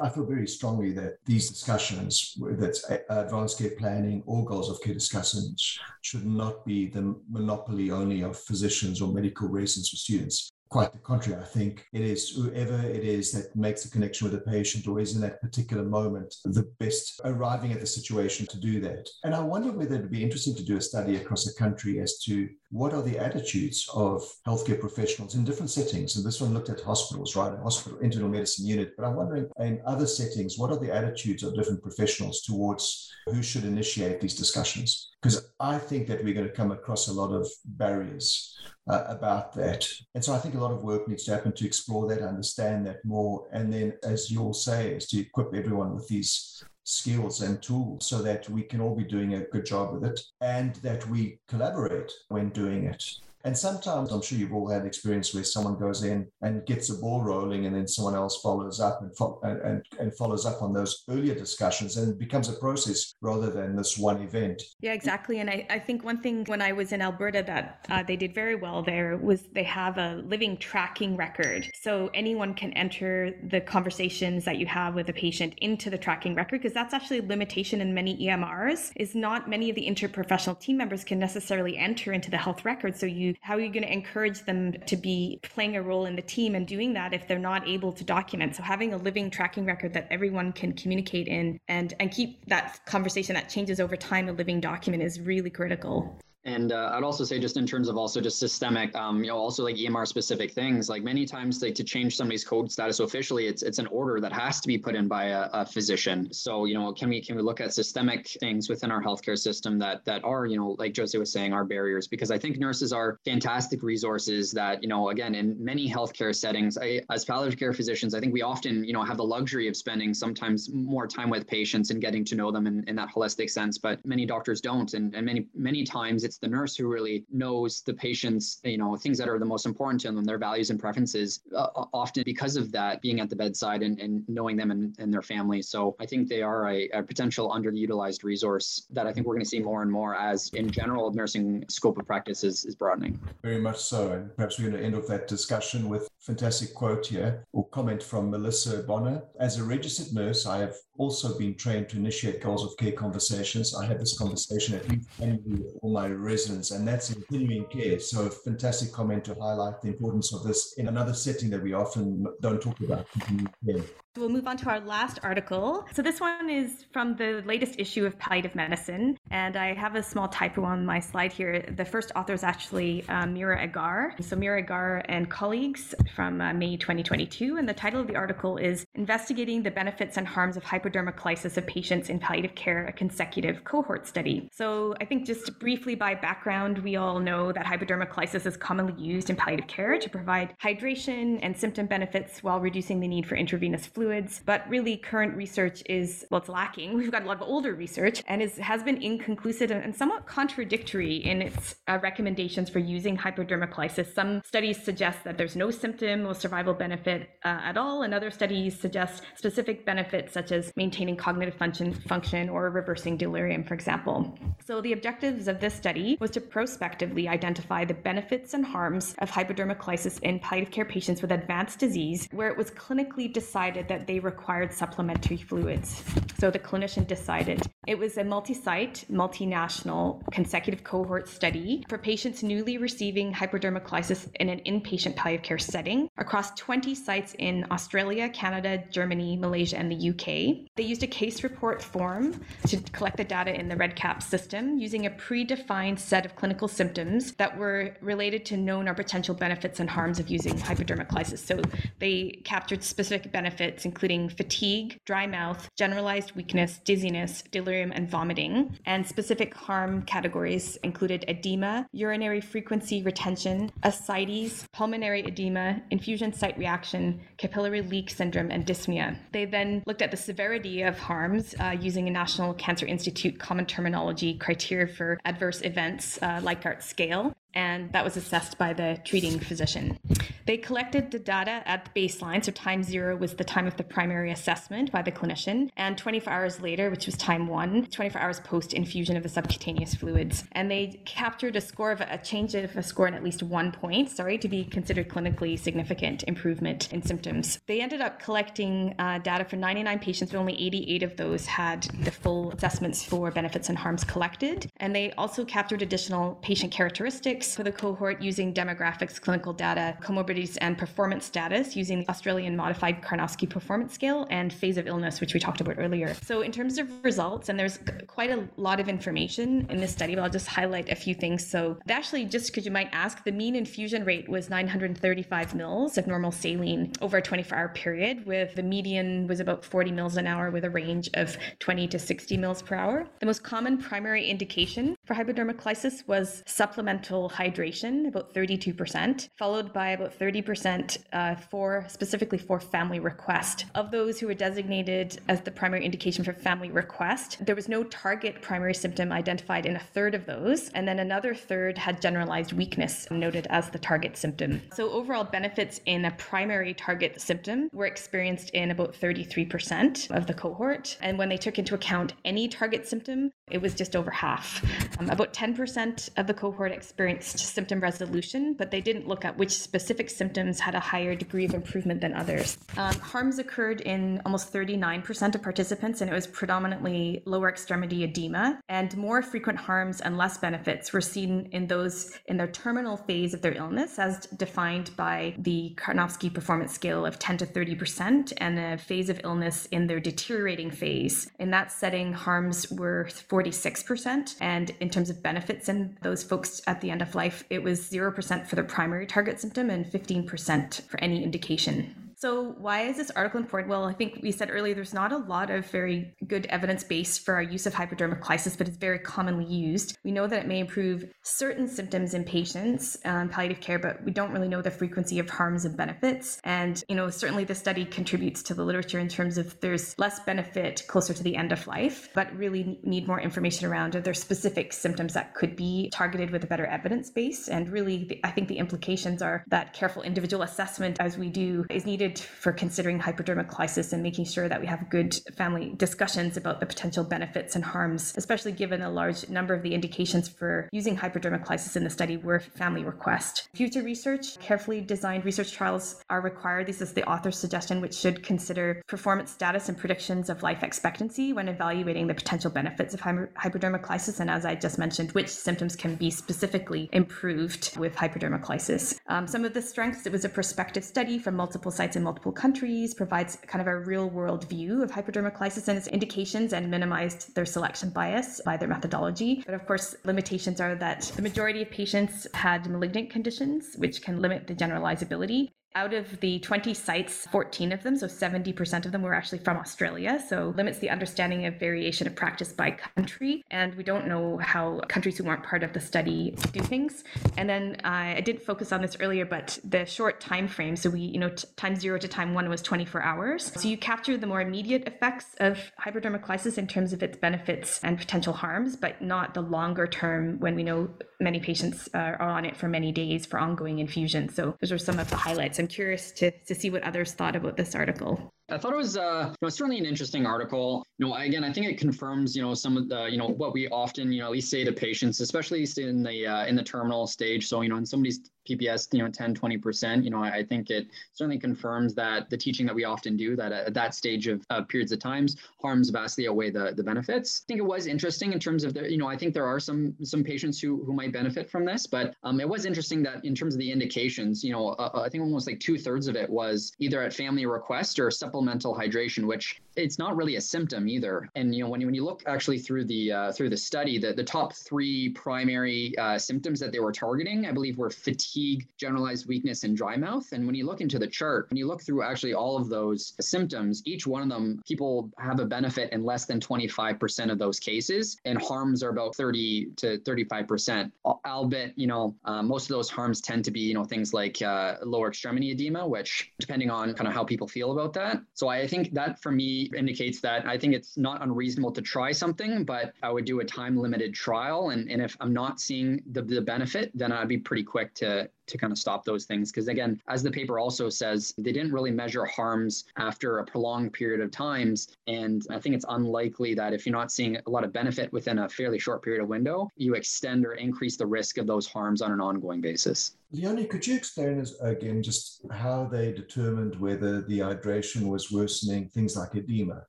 I feel very strongly that these discussions, it's advanced care planning or goals of care discussions, should not be the monopoly only of physicians or medical residents or students. Quite the contrary, I think it is whoever it is that makes the connection with the patient or is in that particular moment the best arriving at the situation to do that. And I wonder whether it'd be interesting to do a study across the country as to what are the attitudes of healthcare professionals in different settings. And this one looked at hospitals, right? Hospital internal medicine unit. But I'm wondering in other settings, what are the attitudes of different professionals towards who should initiate these discussions? Because I think that we're going to come across a lot of barriers uh, about that. And so I think a lot of work needs to happen to explore that, understand that more. And then, as you'll say, is to equip everyone with these skills and tools so that we can all be doing a good job with it and that we collaborate when doing it. And sometimes I'm sure you've all had experience where someone goes in and gets a ball rolling, and then someone else follows up and, fo- and, and follows up on those earlier discussions, and it becomes a process rather than this one event. Yeah, exactly. And I, I think one thing when I was in Alberta that uh, they did very well there was they have a living tracking record. So anyone can enter the conversations that you have with a patient into the tracking record because that's actually a limitation in many EMRs is not many of the interprofessional team members can necessarily enter into the health record. So you how are you going to encourage them to be playing a role in the team and doing that if they're not able to document? So having a living tracking record that everyone can communicate in and and keep that conversation that changes over time a living document is really critical. And uh, I'd also say, just in terms of also just systemic, um, you know, also like EMR specific things, like many times, like to change somebody's code status officially, it's it's an order that has to be put in by a, a, physician. So, you know, can we can we look at systemic things within our healthcare system that that are, you know, like Jose was saying, are barriers? Because I think nurses are fantastic resources that, you know, again, in many healthcare settings, I, as palliative care physicians, I think we often, you know, have the luxury of spending sometimes more time with patients and getting to know them in, in that holistic sense. But many doctors don't, and and many many times it's it's the nurse who really knows the patient's, you know, things that are the most important to them, their values and preferences, uh, often because of that, being at the bedside and, and knowing them and, and their families. So I think they are a, a potential underutilized resource that I think we're going to see more and more as, in general, nursing scope of practice is, is broadening. Very much so. And perhaps we're going to end off that discussion with fantastic quote here or comment from Melissa Bonner. As a registered nurse, I have also been trained to initiate goals of care conversations. I have this conversation at least annually with all my residents, and that's in continuing care. So, fantastic comment to highlight the importance of this in another setting that we often don't talk about continuing care. We'll move on to our last article. So, this one is from the latest issue of Palliative Medicine, and I have a small typo on my slide here. The first author is actually uh, Meera Agar. So, Meera Agar and colleagues from uh, May 2022, and the title of the article is Investigating the Benefits and Harms of Hypodermoclysis of Patients in Palliative Care, a Consecutive Cohort Study. So, I think just briefly by background, we all know that hypodermoclysis is commonly used in palliative care to provide hydration and symptom benefits while reducing the need for intravenous fluid fluids, but really current research is, well, it's lacking. [LAUGHS] We've got a lot of older research and is, has been inconclusive and somewhat contradictory in its uh, recommendations for using hypodermoclysis. Some studies suggest that there's no symptom or survival benefit uh, at all, and other studies suggest specific benefits such as maintaining cognitive function, function or reversing delirium, for example. So the objectives of this study was to prospectively identify the benefits and harms of hypodermoclysis in palliative care patients with advanced disease where it was clinically decided that that they required supplementary fluids. So the clinician decided. It was a multi site, multinational, consecutive cohort study for patients newly receiving hypodermoclysis in an inpatient palliative care setting across 20 sites in Australia, Canada, Germany, Malaysia, and the UK. They used a case report form to collect the data in the REDCap system using a predefined set of clinical symptoms that were related to known or potential benefits and harms of using hypodermoclysis. So they captured specific benefits including fatigue, dry mouth, generalized weakness, dizziness, delirium, and vomiting. And specific harm categories included edema, urinary frequency retention, ascites, pulmonary edema, infusion site reaction, capillary leak syndrome, and dyspnea. They then looked at the severity of harms uh, using a National Cancer Institute common terminology criteria for adverse events, uh, Likert scale, and that was assessed by the treating physician. They collected the data at the baseline, so time zero was the time of the primary assessment by the clinician, and 24 hours later, which was time one, 24 hours post infusion of the subcutaneous fluids. And they captured a score of a change of a score in at least one point, sorry, to be considered clinically significant improvement in symptoms. They ended up collecting uh, data for 99 patients, but only 88 of those had the full assessments for benefits and harms collected. And they also captured additional patient characteristics for the cohort using demographics, clinical data, comorbidities, and performance status using the Australian Modified Karnofsky Performance Scale and phase of illness, which we talked about earlier. So, in terms of results, and there's quite a lot of information in this study, but I'll just highlight a few things. So, actually, just because you might ask, the mean infusion rate was 935 mils of normal saline over a 24 hour period, with the median was about 40 mils an hour with a range of 20 to 60 mils per hour. The most common primary indication for hypodermoclysis was supplemental hydration, about 32%, followed by about 30% uh, for specifically for family request. Of those who were designated as the primary indication for family request, there was no target primary symptom identified in a third of those, and then another third had generalized weakness noted as the target symptom. So overall benefits in a primary target symptom were experienced in about 33% of the cohort, and when they took into account any target symptom, it was just over half. Um, about 10% of the cohort experienced symptom resolution, but they didn't look at which specific symptoms had a higher degree of improvement than others. Um, harms occurred in almost 39% of participants, and it was predominantly lower extremity edema. And more frequent harms and less benefits were seen in those in their terminal phase of their illness, as defined by the Karnofsky Performance Scale of 10 to 30%, and a phase of illness in their deteriorating phase. In that setting, harms were 46%. And in terms of benefits in those folks at the end of life, it was 0% for the primary target symptom and 15% for any indication. So, why is this article important? Well, I think we said earlier there's not a lot of very good evidence base for our use of hypodermic but it's very commonly used. We know that it may improve certain symptoms in patients, um, palliative care, but we don't really know the frequency of harms and benefits. And, you know, certainly the study contributes to the literature in terms of there's less benefit closer to the end of life, but really need more information around are there specific symptoms that could be targeted with a better evidence base. And really, the, I think the implications are that careful individual assessment as we do is needed for considering hypodermoclysis and making sure that we have good family discussions about the potential benefits and harms, especially given a large number of the indications for using hypodermoclysis in the study were family request. Future research, carefully designed research trials are required. This is the author's suggestion, which should consider performance status and predictions of life expectancy when evaluating the potential benefits of hypodermoclysis. And as I just mentioned, which symptoms can be specifically improved with hypodermoclysis. Um, some of the strengths, it was a prospective study from multiple sites in multiple countries, provides kind of a real world view of hypodermoclysis and its indications, and minimized their selection bias by their methodology. But of course, limitations are that the majority of patients had malignant conditions, which can limit the generalizability. Out of the 20 sites, 14 of them, so 70% of them were actually from Australia. So limits the understanding of variation of practice by country. And we don't know how countries who weren't part of the study do things. And then uh, I didn't focus on this earlier, but the short time frame. So we, you know, t- time zero to time one was 24 hours. So you capture the more immediate effects of hypodermoclysis in terms of its benefits and potential harms, but not the longer term when we know many patients uh, are on it for many days for ongoing infusion. So those are some of the highlights. I'm curious to, to see what others thought about this article. I thought it was, uh, certainly an interesting article. You know, again, I think it confirms, you know, some of the, you know, what we often, you know, at least say to patients, especially in the uh, in the terminal stage. So, you know, in somebody's PPS, you know, 10, 20%, you know, I, think it certainly confirms that the teaching that we often do that at that stage of uh, periods of times harms vastly outweigh the, the benefits. I think it was interesting in terms of the, you know, I think there are some some patients who who might benefit from this, but um, it was interesting that in terms of the indications, you know, uh, I think almost like two thirds of it was either at family request or supplemental hydration, which it's not really a symptom either. And you know, when you, when you look actually through the uh, through the study, the, the top three primary uh, symptoms that they were targeting, I believe, were fatigue, generalized weakness, and dry mouth. And when you look into the chart, when you look through actually all of those symptoms, each one of them, people have a benefit in less than 25% of those cases, and harms are about 30 to 35%. Albeit, you know, uh, most of those harms tend to be, you know, things like uh, lower extremity edema, which depending on kind of how people feel about that. So I think that for me indicates that I think it's not unreasonable to try something, but I would do a time limited trial. And, and if I'm not seeing the, the benefit, then I'd be pretty quick to, to kind of stop those things. Because again, as the paper also says, they didn't really measure harms after a prolonged period of times. And I think it's unlikely that if you're not seeing a lot of benefit within a fairly short period of window, you extend or increase the risk of those harms on an ongoing basis. Leonie, could you explain us again just how they determined whether the hydration was worsening things like edema?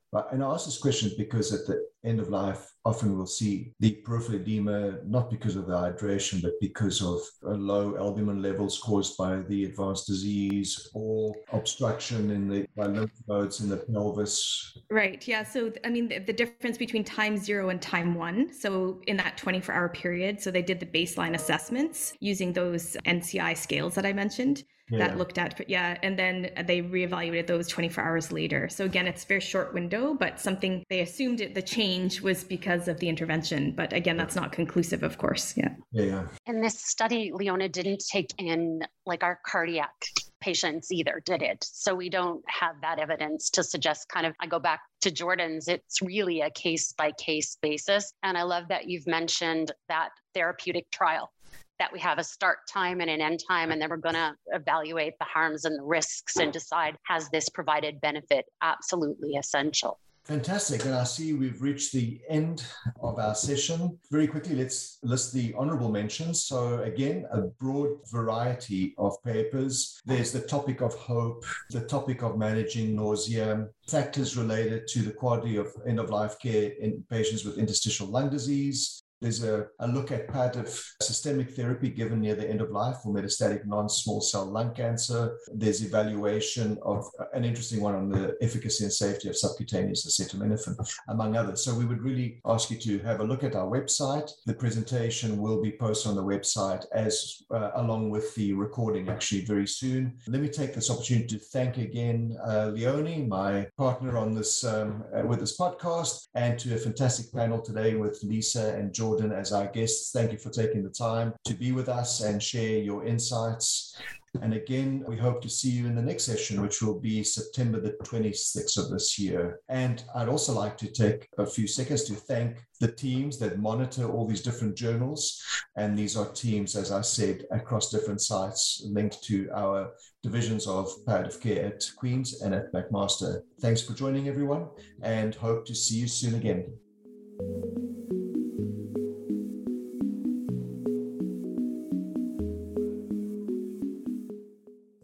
And I ask this question because at the end of life, often we'll see the peripheral edema, not because of the hydration, but because of uh, low albumin levels caused by the advanced disease or obstruction in the lymph nodes in the pelvis. Right. Yeah. So, I mean, the, the difference between time zero and time one. So, in that 24 hour period, so they did the baseline assessments using those NCI scales that I mentioned. Yeah. that looked at, But yeah, and then they reevaluated those 24 hours later. So again, it's a very short window, but something they assumed it, the change was because of the intervention. But again, that's not conclusive, of course. Yeah. Yeah. yeah. In this study, Leonie didn't take in like our cardiac patients either, did it? So we don't have that evidence to suggest kind of, I go back to Jordan's, it's really a case by case basis. And I love that you've mentioned that therapeutic trial that we have a start time and an end time, and then we're going to evaluate the harms and the risks and decide has this provided benefit? Absolutely essential. Fantastic. And I see we've reached the end of our session. Very quickly, let's list the honorable mentions. So, again, a broad variety of papers. There's the topic of hope, the topic of managing nausea, factors related to the quality of end of life care in patients with interstitial lung disease, there's a, a look at palliative systemic therapy given near the end of life for metastatic non-small cell lung cancer. There's evaluation of an interesting one on the efficacy and safety of subcutaneous acetaminophen, among others. So we would really ask you to have a look at our website. The presentation will be posted on the website as uh, along with the recording actually very soon. Let me take this opportunity to thank again uh, Leonie, my partner on this um, uh, with this podcast, and to a fantastic panel today with Lisa and George Jordan as our guests. Thank you for taking the time to be with us and share your insights. And again, we hope to see you in the next session, which will be September the 26th of this year. And I'd also like to take a few seconds to thank the teams that monitor all these different journals. And these are teams, as I said, across different sites linked to our divisions of palliative care at Queen's and at McMaster. Thanks for joining, everyone, and hope to see you soon again.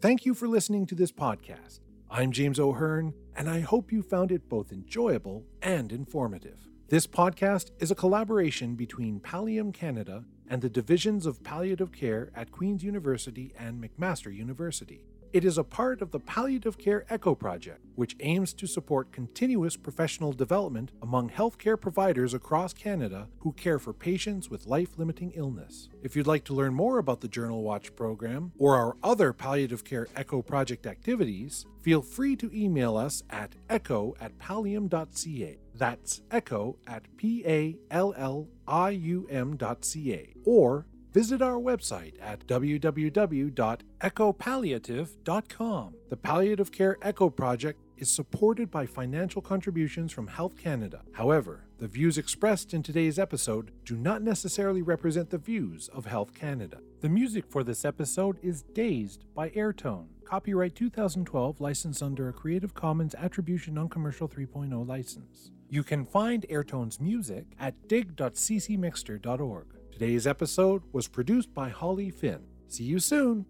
Thank you for listening to this podcast. I'm James O'Hearn, and I hope you found it both enjoyable and informative. This podcast is a collaboration between Pallium Canada and the divisions of palliative care at Queen's University and McMaster University. It is a part of the Palliative Care ECHO project, which aims to support continuous professional development among healthcare providers across Canada who care for patients with life limiting illness. If you'd like to learn more about the Journal Watch program or our other Palliative Care ECHO project activities, feel free to email us at echo at pallium.ca. That's echo at P A L L I U M.ca. Or visit our website at www.echopalliative.com. The Palliative Care Echo Project is supported by financial contributions from Health Canada. However, the views expressed in today's episode do not necessarily represent the views of Health Canada. The music for this episode is Dazed by Airtone. Copyright 2012, licensed under a Creative Commons Attribution Non Commercial 3.0 license. You can find Airtone's music at dig.ccmixter.org. Today's episode was produced by Holly Finn. See you soon!